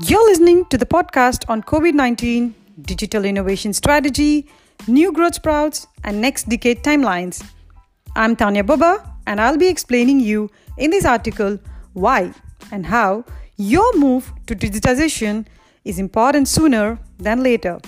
You're listening to the podcast on COVID 19, digital innovation strategy, new growth sprouts, and next decade timelines. I'm Tanya Baba, and I'll be explaining you in this article why and how your move to digitization is important sooner than later.